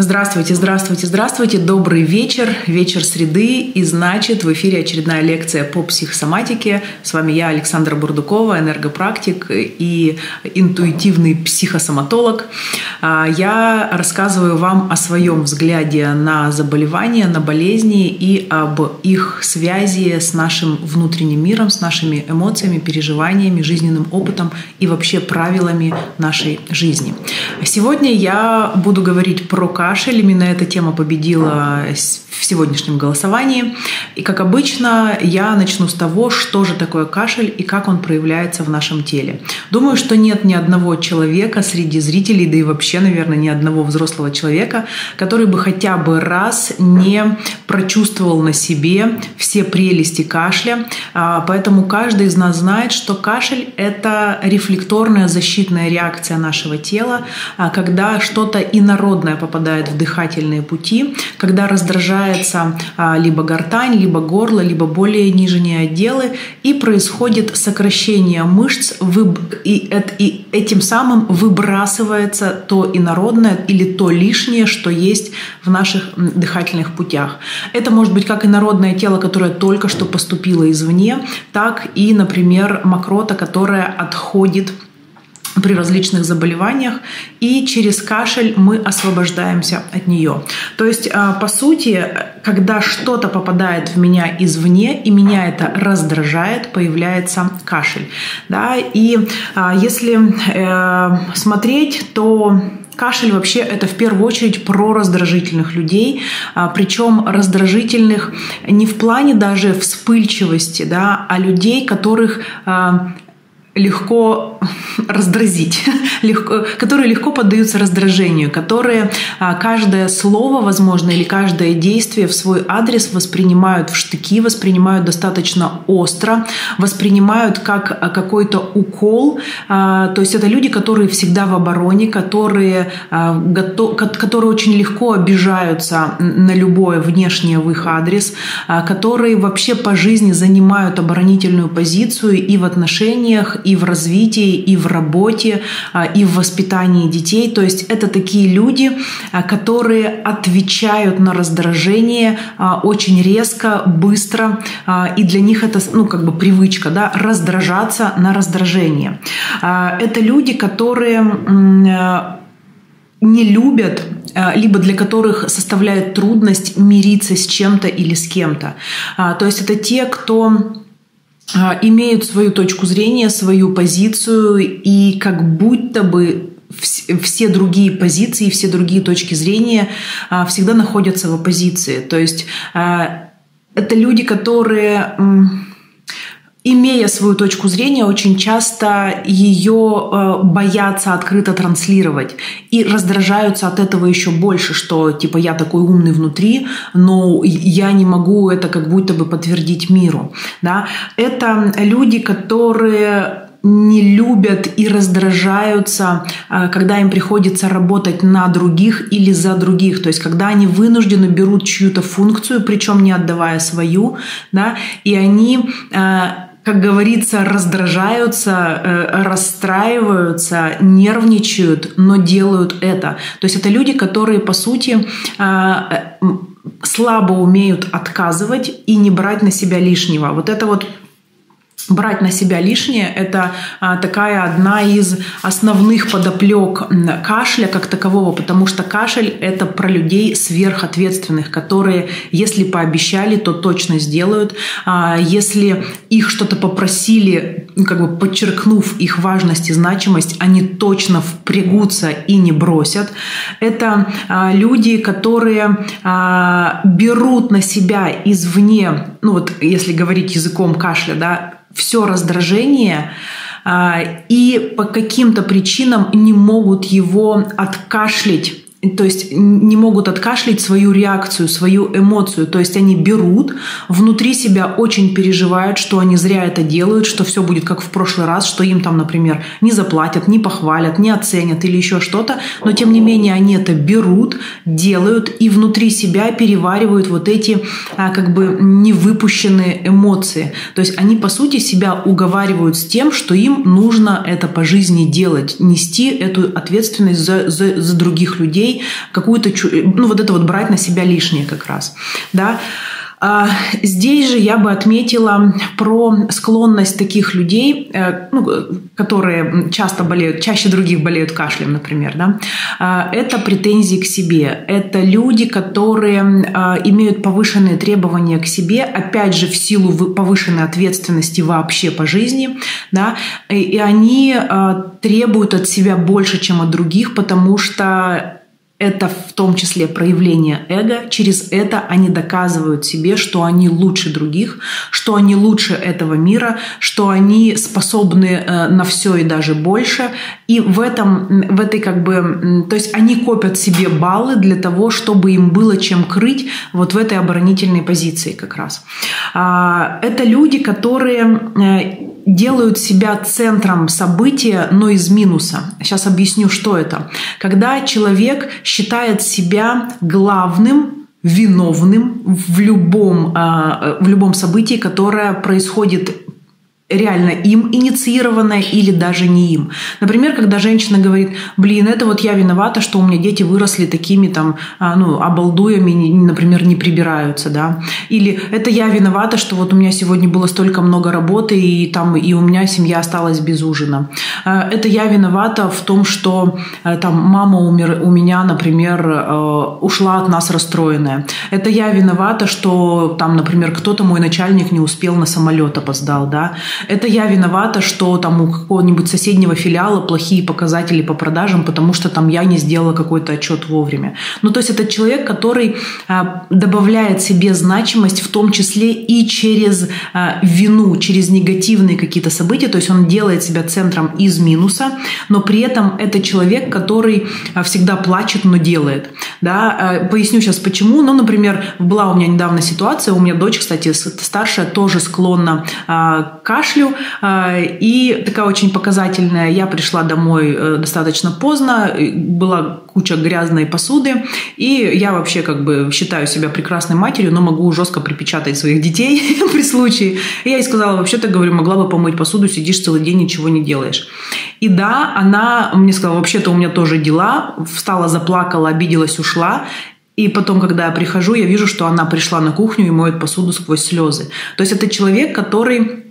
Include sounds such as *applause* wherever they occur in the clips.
Здравствуйте, здравствуйте, здравствуйте. Добрый вечер, вечер среды. И значит, в эфире очередная лекция по психосоматике. С вами я, Александра Бурдукова, энергопрактик и интуитивный психосоматолог. А, я рассказываю вам о своем взгляде на заболевания, на болезни и об их связи с нашим внутренним миром, с нашими эмоциями, переживаниями, жизненным опытом и вообще правилами нашей жизни. Сегодня я буду говорить про кашель. Именно эта тема победила в сегодняшнем голосовании. И, как обычно, я начну с того, что же такое кашель и как он проявляется в нашем теле. Думаю, что нет ни одного человека среди зрителей, да и вообще, наверное, ни одного взрослого человека, который бы хотя бы раз не прочувствовал на себе все прелести кашля. А, поэтому каждый из нас знает, что кашель – это рефлекторная защитная реакция нашего тела, а, когда что-то инородное попадает попадает в дыхательные пути, когда раздражается а, либо гортань, либо горло, либо более нижние отделы, и происходит сокращение мышц, и этим самым выбрасывается то инородное или то лишнее, что есть в наших дыхательных путях. Это может быть как инородное тело, которое только что поступило извне, так и, например, мокрота, которая отходит при различных заболеваниях, и через кашель мы освобождаемся от нее. То есть, а, по сути, когда что-то попадает в меня извне, и меня это раздражает, появляется кашель. Да? И а, если э, смотреть, то Кашель вообще это в первую очередь про раздражительных людей, а, причем раздражительных не в плане даже вспыльчивости, да, а людей, которых легко раздразить, *laughs* легко, которые легко поддаются раздражению, которые а, каждое слово, возможно, или каждое действие в свой адрес воспринимают в штыки, воспринимают достаточно остро, воспринимают как а, какой-то укол. А, то есть это люди, которые всегда в обороне, которые, которые очень легко обижаются на любое внешнее в их адрес, которые вообще по жизни занимают оборонительную позицию и в отношениях, и в развитии, и в работе, а, и в воспитании детей. То есть это такие люди, а, которые отвечают на раздражение а, очень резко, быстро, и для них это ну, как бы привычка, да, раздражаться на раздражение. Это люди, которые не любят либо для которых составляет трудность мириться с чем-то или с кем-то. То есть это те, кто имеют свою точку зрения, свою позицию, и как будто бы все другие позиции, все другие точки зрения а, всегда находятся в оппозиции. То есть а, это люди, которые имея свою точку зрения, очень часто ее э, боятся открыто транслировать и раздражаются от этого еще больше, что типа я такой умный внутри, но я не могу это как будто бы подтвердить миру. Да? Это люди, которые не любят и раздражаются, э, когда им приходится работать на других или за других. То есть, когда они вынуждены берут чью-то функцию, причем не отдавая свою, да, и они э, как говорится, раздражаются, э, расстраиваются, нервничают, но делают это. То есть это люди, которые, по сути, а, слабо умеют отказывать и не брать на себя лишнего. Вот это вот брать на себя лишнее – это а, такая одна из основных подоплек кашля как такового, потому что кашель – это про людей сверхответственных, которые, если пообещали, то точно сделают. А, если их что-то попросили, ну, как бы подчеркнув их важность и значимость, они точно впрягутся и не бросят. Это а, люди, которые берут на себя извне, ну вот если говорить языком кашля, да, все раздражение а, и по каким-то причинам не могут его откашлять то есть не могут откашлять свою реакцию, свою эмоцию. То есть они берут, внутри себя очень переживают, что они зря это делают, что все будет как в прошлый раз, что им там, например, не заплатят, не похвалят, не оценят или еще что-то. Но тем не менее они это берут, делают и внутри себя переваривают вот эти а, как бы невыпущенные эмоции. То есть они по сути себя уговаривают с тем, что им нужно это по жизни делать, нести эту ответственность за, за, за других людей людей, какую-то, ну, вот это вот брать на себя лишнее как раз, да. А, здесь же я бы отметила про склонность таких людей, э, ну, которые часто болеют, чаще других болеют кашлем, например. Да? А, это претензии к себе. Это люди, которые а, имеют повышенные требования к себе, опять же, в силу повышенной ответственности вообще по жизни. Да? И они требуют от себя больше, чем от других, потому что это в том числе проявление эго. Через это они доказывают себе, что они лучше других, что они лучше этого мира, что они способны э, на все и даже больше. И в этом, в этой как бы, то есть они копят себе баллы для того, чтобы им было чем крыть вот в этой оборонительной позиции как раз. А, это люди, которые э, делают себя центром события, но из минуса. Сейчас объясню, что это. Когда человек считает себя главным, виновным в любом, а, в любом событии, которое происходит реально им инициированное или даже не им. Например, когда женщина говорит, блин, это вот я виновата, что у меня дети выросли такими там, а, ну, обалдуями, например, не прибираются, да. Или это я виновата, что вот у меня сегодня было столько много работы, и там, и у меня семья осталась без ужина. А, это я виновата в том, что э, там мама умер, у меня, например, э, ушла от нас расстроенная. Это я виновата, что там, например, кто-то мой начальник не успел на самолет опоздал, да это я виновата, что там у какого-нибудь соседнего филиала плохие показатели по продажам, потому что там я не сделала какой-то отчет вовремя. Ну, то есть это человек, который а, добавляет себе значимость, в том числе и через а, вину, через негативные какие-то события, то есть он делает себя центром из минуса, но при этом это человек, который а, всегда плачет, но делает. Да? Поясню сейчас почему. Ну, например, была у меня недавно ситуация, у меня дочь, кстати, старшая, тоже склонна к кашлю. А, и такая очень показательная. Я пришла домой э, достаточно поздно, была куча грязной посуды, и я вообще как бы считаю себя прекрасной матерью, но могу жестко припечатать своих детей *laughs* при случае. И я ей сказала, вообще-то, говорю, могла бы помыть посуду, сидишь целый день, ничего не делаешь. И да, она мне сказала, вообще-то у меня тоже дела, встала, заплакала, обиделась, ушла. И потом, когда я прихожу, я вижу, что она пришла на кухню и моет посуду сквозь слезы. То есть это человек, который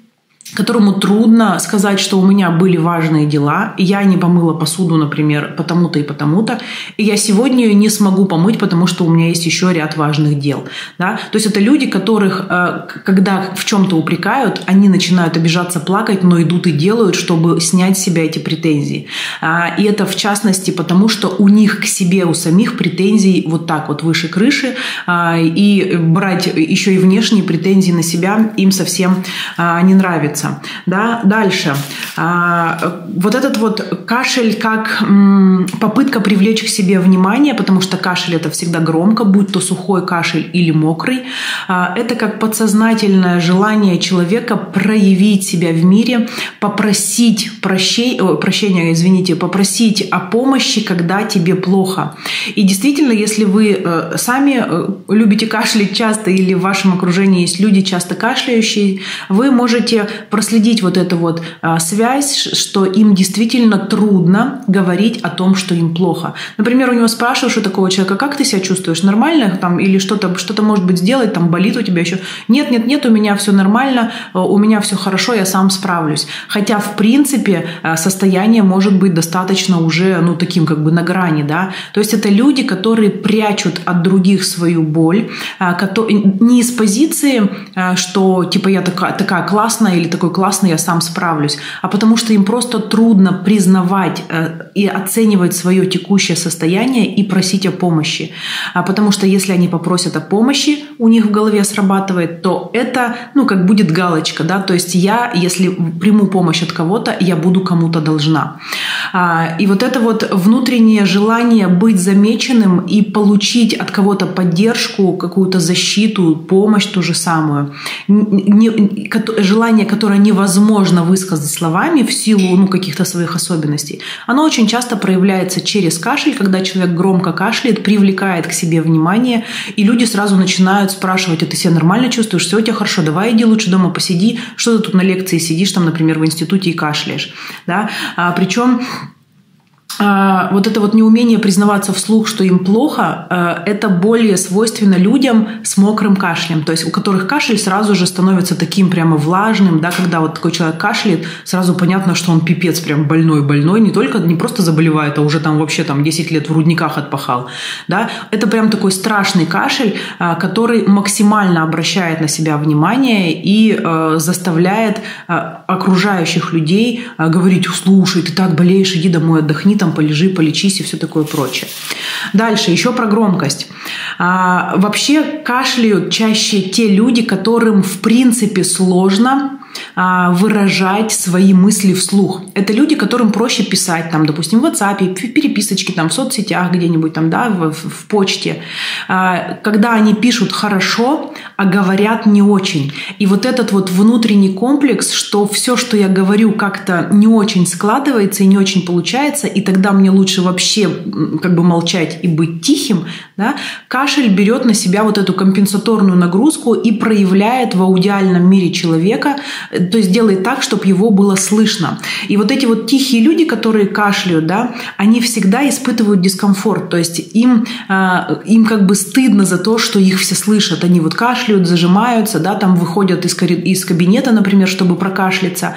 которому трудно сказать, что у меня были важные дела, я не помыла посуду, например, потому-то и потому-то, и я сегодня ее не смогу помыть, потому что у меня есть еще ряд важных дел. Да? То есть это люди, которых, э, когда в чем-то упрекают, они начинают обижаться, плакать, но идут и делают, чтобы снять с себя эти претензии. А, и это в частности потому, что у них к себе, у самих претензий вот так вот выше крыши, а, и брать еще и внешние претензии на себя им совсем а, не нравится нравится. Да? Дальше. А, вот этот вот кашель как попытка привлечь к себе внимание, потому что кашель это всегда громко, будь то сухой кашель или мокрый. А, это как подсознательное желание человека проявить себя в мире, попросить прощения, прощения, извините, попросить о помощи, когда тебе плохо. И действительно, если вы э, сами э, любите кашлять часто или в вашем окружении есть люди часто кашляющие, вы можете проследить вот эту вот а, связь, что им действительно трудно говорить о том, что им плохо. Например, у него спрашиваешь у такого человека, как ты себя чувствуешь, нормально там или что-то, что-то может быть сделать, там болит у тебя еще. Нет, нет, нет, у меня все нормально, а, у меня все хорошо, я сам справлюсь. Хотя, в принципе, а, состояние может быть достаточно уже, ну, таким как бы на грани, да. То есть это люди, которые прячут от других свою боль, не из позиции, что типа я такая, такая классная или такой классный, я сам справлюсь, а потому что им просто трудно признавать э, и оценивать свое текущее состояние и просить о помощи. А потому что если они попросят о помощи, у них в голове срабатывает, то это, ну, как будет галочка, да, то есть я, если приму помощь от кого-то, я буду кому-то должна. А, и вот это вот внутреннее желание быть замеченным и получить от кого-то поддержку, какую-то защиту, помощь ту же самую, желание, которое невозможно высказать словами в силу ну, каких-то своих особенностей, оно очень часто проявляется через кашель, когда человек громко кашляет, привлекает к себе внимание, и люди сразу начинают спрашивать, а ты себя нормально чувствуешь, все у тебя хорошо, давай иди лучше дома посиди, что ты тут на лекции сидишь, там, например, в институте и кашляешь. Да? А, причем вот это вот неумение признаваться вслух, что им плохо, а, это более свойственно людям с мокрым кашлем, то есть у которых кашель сразу же становится таким прямо влажным, да, когда вот такой человек кашляет, сразу понятно, что он пипец прям больной-больной, не только, не просто заболевает, а уже там вообще там 10 лет в рудниках отпахал, да, это прям такой страшный кашель, а, который максимально обращает на себя внимание и заставляет окружающих людей говорить, слушай, ты так болеешь, иди домой, отдохни, там полежи, полечись и все такое прочее. Дальше, еще про громкость. А, вообще кашляют чаще те люди, которым в принципе сложно выражать свои мысли вслух. Это люди, которым проще писать, там, допустим, в WhatsApp, в переписочке, там, в соцсетях где-нибудь, там, да, в, в почте. А, когда они пишут хорошо, а говорят не очень. И вот этот вот внутренний комплекс, что все, что я говорю, как-то не очень складывается и не очень получается, и тогда мне лучше вообще как бы молчать и быть тихим, да, кашель берет на себя вот эту компенсаторную нагрузку и проявляет в аудиальном мире человека то есть делает так, чтобы его было слышно. И вот эти вот тихие люди, которые кашляют, да, они всегда испытывают дискомфорт, то есть им, э, им как бы стыдно за то, что их все слышат. Они вот кашляют, зажимаются, да, там выходят из, из кабинета, например, чтобы прокашляться.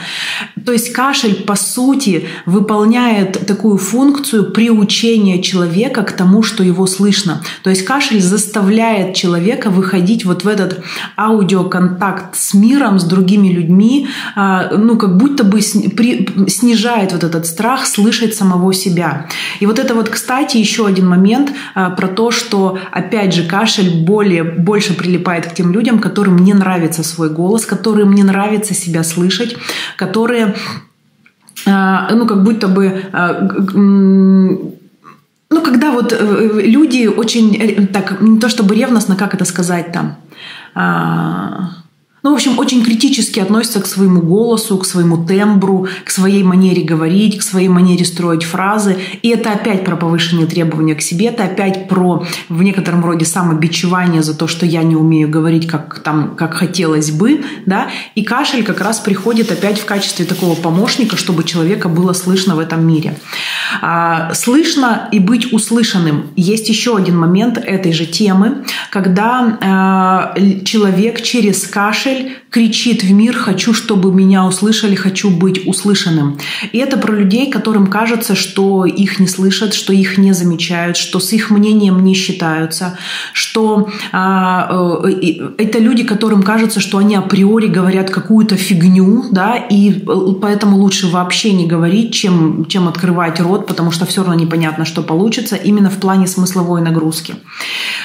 То есть кашель, по сути, выполняет такую функцию приучения человека к тому, что его слышно. То есть кашель заставляет человека выходить вот в этот аудиоконтакт с миром, с другими людьми, а, ну, как будто бы снижает вот этот страх слышать самого себя. И вот это вот, кстати, еще один момент а, про то, что, опять же, кашель более, больше прилипает к тем людям, которым не нравится свой голос, которым не нравится себя слышать, которые а, ну, как будто бы ну, когда вот э, люди очень, э, так, не то чтобы ревностно, как это сказать там, ну, в общем, очень критически относится к своему голосу, к своему тембру, к своей манере говорить, к своей манере строить фразы. И это опять про повышенные требования к себе, это опять про в некотором роде самобичевание за то, что я не умею говорить, как, там, как хотелось бы. Да? И кашель как раз приходит опять в качестве такого помощника, чтобы человека было слышно в этом мире. А, слышно и быть услышанным. Есть еще один момент этой же темы, когда а, человек через кашель кашель кричит в мир «хочу, чтобы меня услышали, хочу быть услышанным». И это про людей, которым кажется, что их не слышат, что их не замечают, что с их мнением не считаются, что а, э, это люди, которым кажется, что они априори говорят какую-то фигню, да, и поэтому лучше вообще не говорить, чем, чем открывать рот, потому что все равно непонятно, что получится, именно в плане смысловой нагрузки.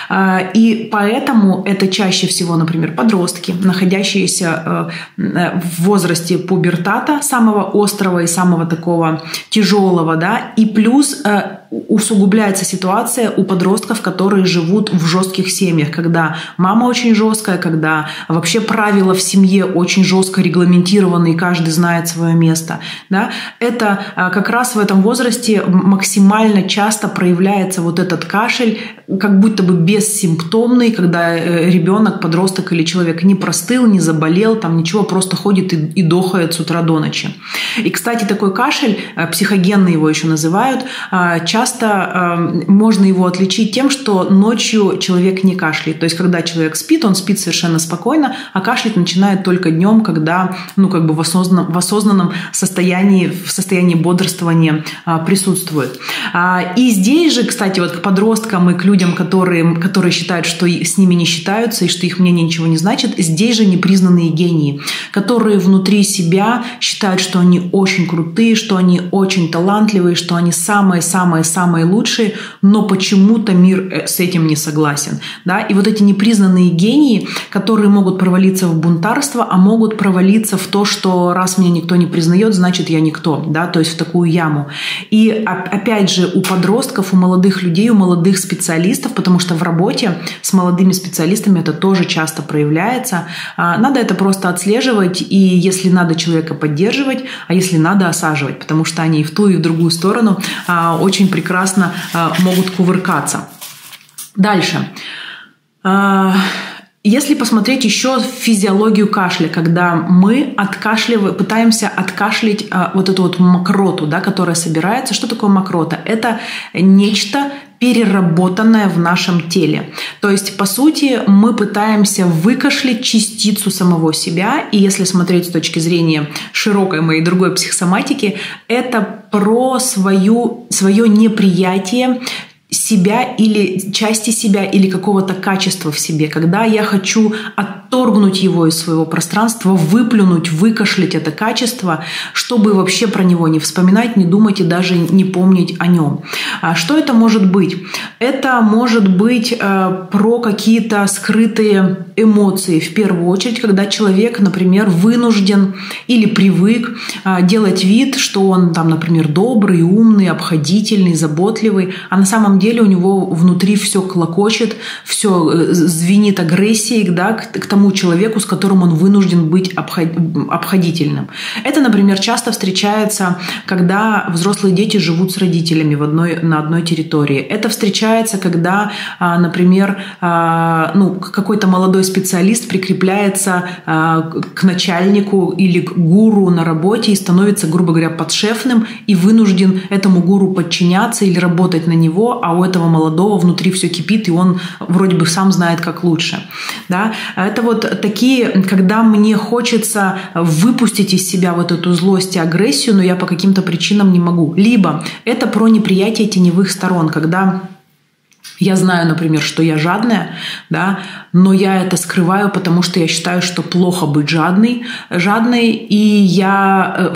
А, и поэтому это чаще всего, например, подростки, находящиеся э, в возрасте пубертата, самого острого и самого такого тяжелого, да, и плюс э, усугубляется ситуация у подростков, которые живут в жестких семьях, когда мама очень жесткая, когда вообще правила в семье очень жестко регламентированы, и каждый знает свое место. Да? Это а, как раз в этом возрасте максимально часто проявляется вот этот кашель, как будто бы бессимптомный, когда э, ребенок, подросток или человек не простыл, не заболел, там ничего, просто ходит и, и дохает с утра до ночи. И, кстати, такой кашель, э, психогенный его еще называют, а, часто э, можно его отличить тем, что ночью человек не кашляет. То есть, когда человек спит, он спит совершенно спокойно, а кашлять начинает только днем, когда, ну, как бы в осознанном, в осознанном состоянии, в состоянии бодрствования э, присутствует. А, и здесь же, кстати, вот к подросткам и к людям, которые, которые считают, что с ними не считаются и что их мнение ничего не значит, здесь же непризнанные гении, которые внутри себя считают, что они очень крутые, что они очень талантливые, что они самые-самые самые лучшие, но почему-то мир э, с этим не согласен. Да? И вот эти непризнанные гении, которые могут провалиться в бунтарство, а могут провалиться в то, что раз меня никто не признает, значит я никто, да, то есть в такую яму. И опять же у подростков, у молодых людей, у молодых специалистов, потому что в работе с молодыми специалистами это тоже часто проявляется, а, надо это просто отслеживать, и если надо человека поддерживать, а если надо осаживать, потому что они и в ту, и в другую сторону а, очень прекрасно а, могут кувыркаться. Дальше. Если посмотреть еще физиологию кашля, когда мы откашливаем, пытаемся откашлять а, вот эту вот мокроту, да, которая собирается. Что такое мокрота? Это нечто переработанное в нашем теле. То есть, по сути, мы пытаемся выкашлять частицу самого себя, и если смотреть с точки зрения широкой моей другой психосоматики, это про свою, свое неприятие себя или части себя или какого-то качества в себе, когда я хочу отторгнуть его из своего пространства, выплюнуть, выкашлять это качество, чтобы вообще про него не вспоминать, не думать и даже не помнить о нем. А что это может быть? Это может быть э, про какие-то скрытые эмоции в первую очередь, когда человек, например, вынужден или привык э, делать вид, что он там, например, добрый, умный, обходительный, заботливый, а на самом деле у него внутри все клокочет, все э, звенит агрессией да, к, к тому человеку, с которым он вынужден быть обходительным. Это, например, часто встречается, когда взрослые дети живут с родителями в одной, на одной территории. Это встречается, когда, а, например, а, ну, какой-то молодой специалист прикрепляется а, к начальнику или к гуру на работе и становится, грубо говоря, подшефным и вынужден этому гуру подчиняться или работать на него, а у этого молодого внутри все кипит, и он вроде бы сам знает, как лучше. Да? Это вот такие, когда мне хочется выпустить из себя вот эту злость и агрессию, но я по каким-то причинам не могу. Либо это про неприятие теневых сторон, когда я знаю, например, что я жадная, да, но я это скрываю, потому что я считаю, что плохо быть жадной, жадной, и я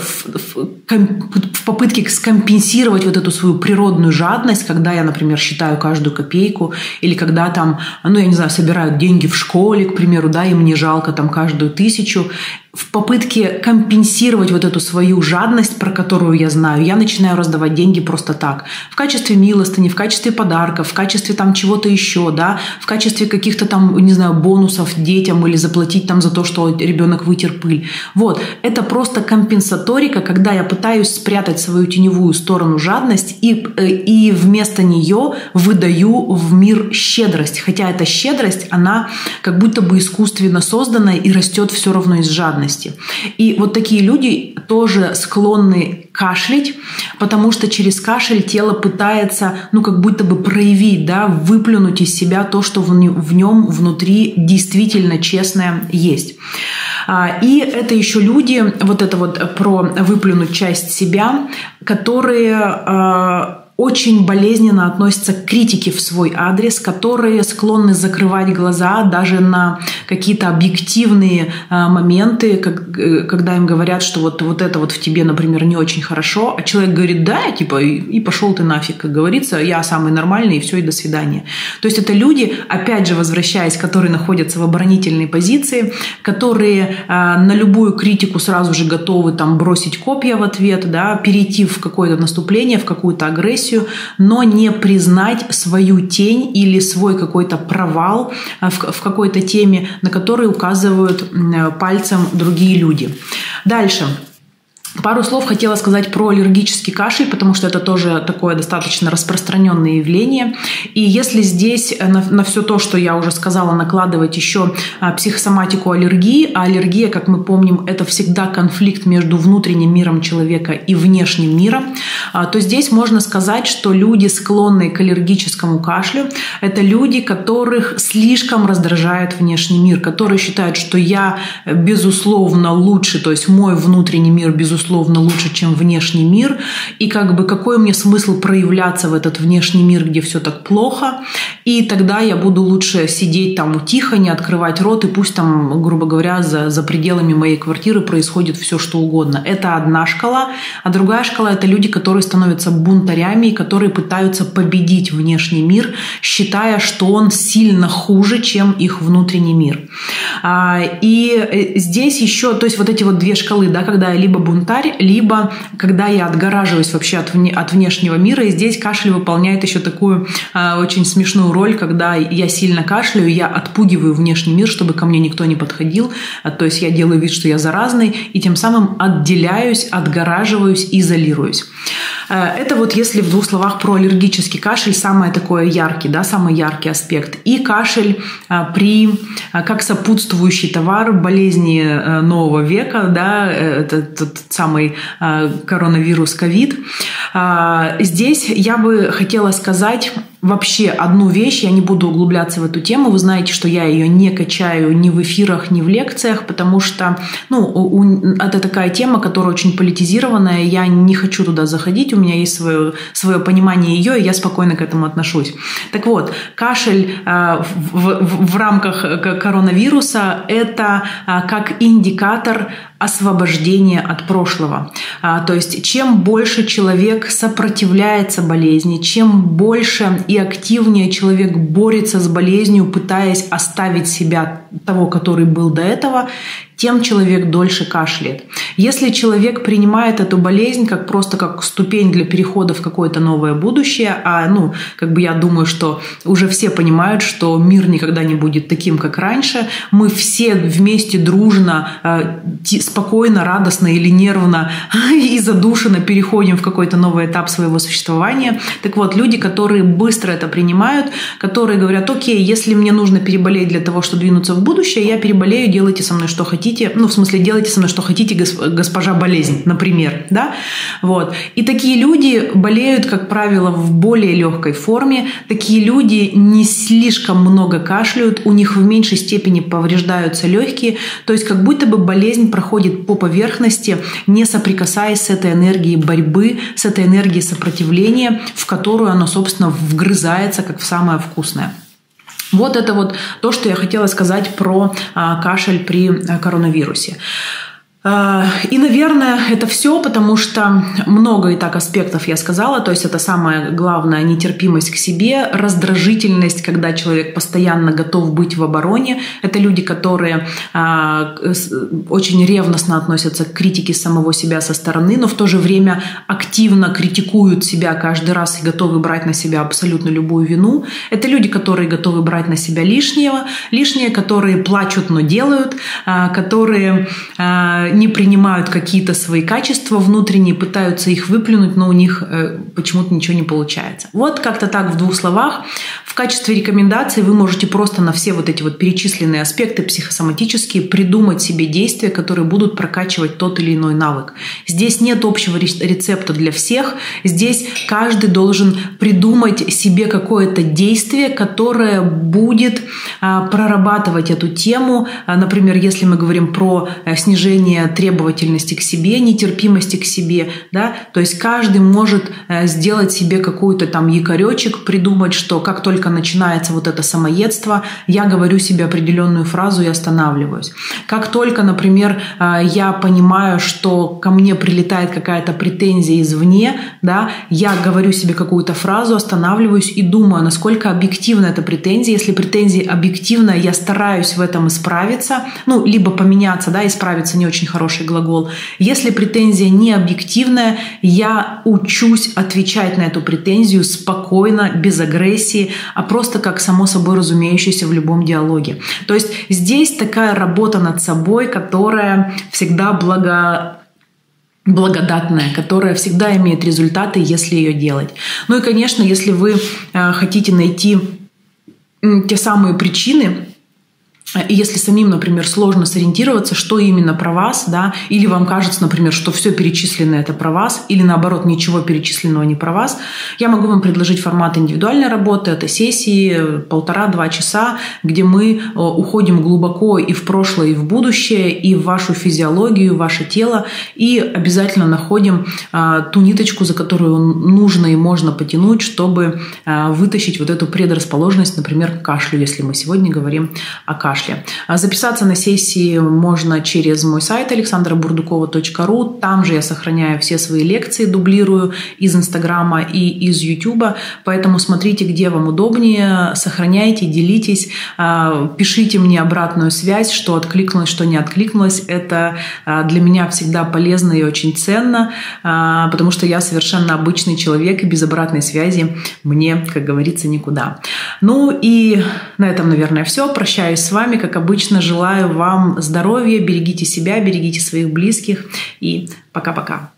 э, в, попытке скомпенсировать вот эту свою природную жадность, когда я, например, считаю каждую копейку, или когда там, ну, я не знаю, собирают деньги в школе, к примеру, да, и мне жалко там каждую тысячу, в попытке компенсировать вот эту свою жадность, про которую я знаю, я начинаю раздавать деньги просто так. В качестве милостыни, в качестве подарков, в качестве там чего-то еще, да, в качестве каких-то там, не знаю, бонусов детям или заплатить там за то, что ребенок вытер пыль. Вот. Это просто компенсаторика, когда я пытаюсь спрятать свою теневую сторону жадность и, э, и вместо нее выдаю в мир щедрость. Хотя эта щедрость, она как будто бы искусственно созданная и растет все равно из жадности. И вот такие люди тоже склонны кашлять, потому что через кашель тело пытается, ну, как будто бы проявить, да, выплюнуть из себя то, что в нем внутри действительно честное есть. А, и это еще люди, вот это вот про выплюнуть часть себя, которые а, очень болезненно относятся к критике в свой адрес, которые склонны закрывать глаза даже на какие-то объективные а, моменты, э, когда им говорят, что вот, вот это вот в тебе, например, не очень хорошо, а человек говорит, да, типа, и, и пошел ты нафиг, как говорится, я самый нормальный, и все, и до свидания. То есть это люди, опять же, возвращаясь, которые находятся в оборонительной позиции, которые а, на любую критику сразу же готовы там бросить копья в ответ, да, перейти в какое-то наступление, в какую-то агрессию, агрессию, но не признать свою тень или свой какой-то провал э, в, в какой-то теме, на который указывают пальцем другие люди. Дальше. Пару слов хотела сказать про аллергический кашель, потому что это тоже такое достаточно распространенное явление. И если здесь на, на все то, что я уже сказала, накладывать еще а, психосоматику аллергии, а аллергия, как мы помним, это всегда конфликт между внутренним миром человека и внешним миром, а, то здесь можно сказать, что люди, склонные к аллергическому кашлю, это люди, которых слишком раздражает внешний мир, которые считают, что я безусловно лучше, то есть мой внутренний мир безусловно безусловно, лучше, чем внешний мир. И как бы какой мне смысл проявляться в этот внешний мир, где все так плохо. И тогда я буду лучше сидеть там тихо, не открывать рот, и пусть там, грубо говоря, за, за пределами моей квартиры происходит все, что угодно. Это одна шкала. А другая шкала – это люди, которые становятся бунтарями и которые пытаются победить внешний мир, считая, что он сильно хуже, чем их внутренний мир. А, и э, здесь еще, то есть вот эти вот две шкалы, да, когда я либо бунтарь, янтарь, либо когда я отгораживаюсь вообще от, вне, от внешнего мира. И здесь кашель выполняет еще такую э, очень смешную роль, когда я сильно кашляю, я отпугиваю внешний мир, чтобы ко мне никто не подходил. А, то есть я делаю вид, что я заразный, и тем самым отделяюсь, отгораживаюсь, изолируюсь. Это вот если в двух словах про аллергический кашель, самый такой яркий, да, самый яркий аспект. И кашель при, как сопутствующий товар болезни нового века, да, это тот самый коронавирус, ковид. Здесь я бы хотела сказать вообще одну вещь, я не буду углубляться в эту тему, вы знаете, что я ее не качаю ни в эфирах, ни в лекциях, потому что ну, у, это такая тема, которая очень политизированная, я не хочу туда заходить, у меня есть свое, свое понимание ее, и я спокойно к этому отношусь. Так вот, кашель э, в, в, в рамках коронавируса – это э, как индикатор освобождения от прошлого. А, то есть чем больше человек сопротивляется болезни, чем больше и активнее человек борется с болезнью, пытаясь оставить себя того, который был до этого, тем человек дольше кашляет. Если человек принимает эту болезнь как просто как ступень для перехода в какое-то новое будущее, а ну, как бы я думаю, что уже все понимают, что мир никогда не будет таким, как раньше, мы все вместе дружно, э, спокойно, радостно или нервно *laughs* и задушенно переходим в какой-то новый этап своего существования. Так вот, люди, которые быстро это принимают, которые говорят, окей, если мне нужно переболеть для того, чтобы двинуться в будущее, я переболею, делайте со мной что хотите, хотите, ну, в смысле, делайте со мной, что хотите, госпожа болезнь, например, да, вот. И такие люди болеют, как правило, в более легкой форме, такие люди не слишком много кашляют, у них в меньшей степени повреждаются легкие, то есть как будто бы болезнь проходит по поверхности, не соприкасаясь с этой энергией борьбы, с этой энергией сопротивления, в которую она, собственно, вгрызается как в самое вкусное. Вот это вот то, что я хотела сказать про а, кашель при а, коронавирусе. А, и, наверное, это все, потому что много и так аспектов я сказала. То есть это самое главное нетерпимость к себе, раздражительность, когда человек постоянно готов быть в обороне. Это люди, которые а, очень ревностно относятся к критике самого себя со стороны, но в то же время активно критикуют себя каждый раз и готовы брать на себя абсолютно любую вину. Это люди, которые готовы брать на себя лишнего, лишнее, которые плачут, но делают, а, которые не принимают какие-то свои качества внутренние, пытаются их выплюнуть, но у них э, почему-то ничего не получается. Вот как-то так в двух словах. В качестве рекомендации вы можете просто на все вот эти вот перечисленные аспекты психосоматические придумать себе действия, которые будут прокачивать тот или иной навык. Здесь нет общего рецепта для всех. Здесь каждый должен придумать себе какое-то действие, которое будет а, прорабатывать эту тему. А, например, если мы говорим про э, снижение требовательности к себе, нетерпимости к себе, да, то есть каждый может э, сделать себе какую-то там якоречек, придумать, что как только начинается вот это самоедство, я говорю себе определенную фразу и останавливаюсь. Как только, например, э, я понимаю, что ко мне прилетает какая-то претензия извне, да, я говорю себе какую-то фразу, останавливаюсь и думаю, насколько объективна эта претензия. Если претензия объективная, я стараюсь в этом исправиться, ну, либо поменяться, да, исправиться не очень хороший глагол. Если претензия не объективная, я учусь отвечать на эту претензию спокойно, без агрессии, а просто как само собой разумеющееся в любом диалоге. То есть здесь такая работа над собой, которая всегда благо благодатная, которая всегда имеет результаты, если ее делать. Ну и, конечно, если вы э, хотите найти те самые причины, и если самим, например, сложно сориентироваться, что именно про вас, да, или вам кажется, например, что все перечисленное это про вас, или наоборот, ничего перечисленного не про вас, я могу вам предложить формат индивидуальной работы. Это сессии полтора-два часа, где мы э, уходим глубоко и в прошлое, и в будущее, и в вашу физиологию, ваше тело, и обязательно находим а, ту ниточку, за которую нужно и можно потянуть, чтобы вытащить вот эту предрасположенность, например, к кашлю, если мы сегодня говорим о кашле кашля. Записаться на сессии можно через мой сайт alexandraburdukova.ru. Там же я сохраняю все свои лекции, дублирую из Инстаграма и из Ютуба. Поэтому смотрите, где вам удобнее, сохраняйте, делитесь, а, пишите мне обратную связь, что откликнулось, что не откликнулось. Это а, для меня всегда полезно и очень ценно, а, потому что я совершенно обычный человек, и без обратной связи мне, как говорится, никуда. Ну и на этом, наверное, все. Прощаюсь с вами вами, как обычно, желаю вам здоровья, берегите себя, берегите своих близких и пока-пока.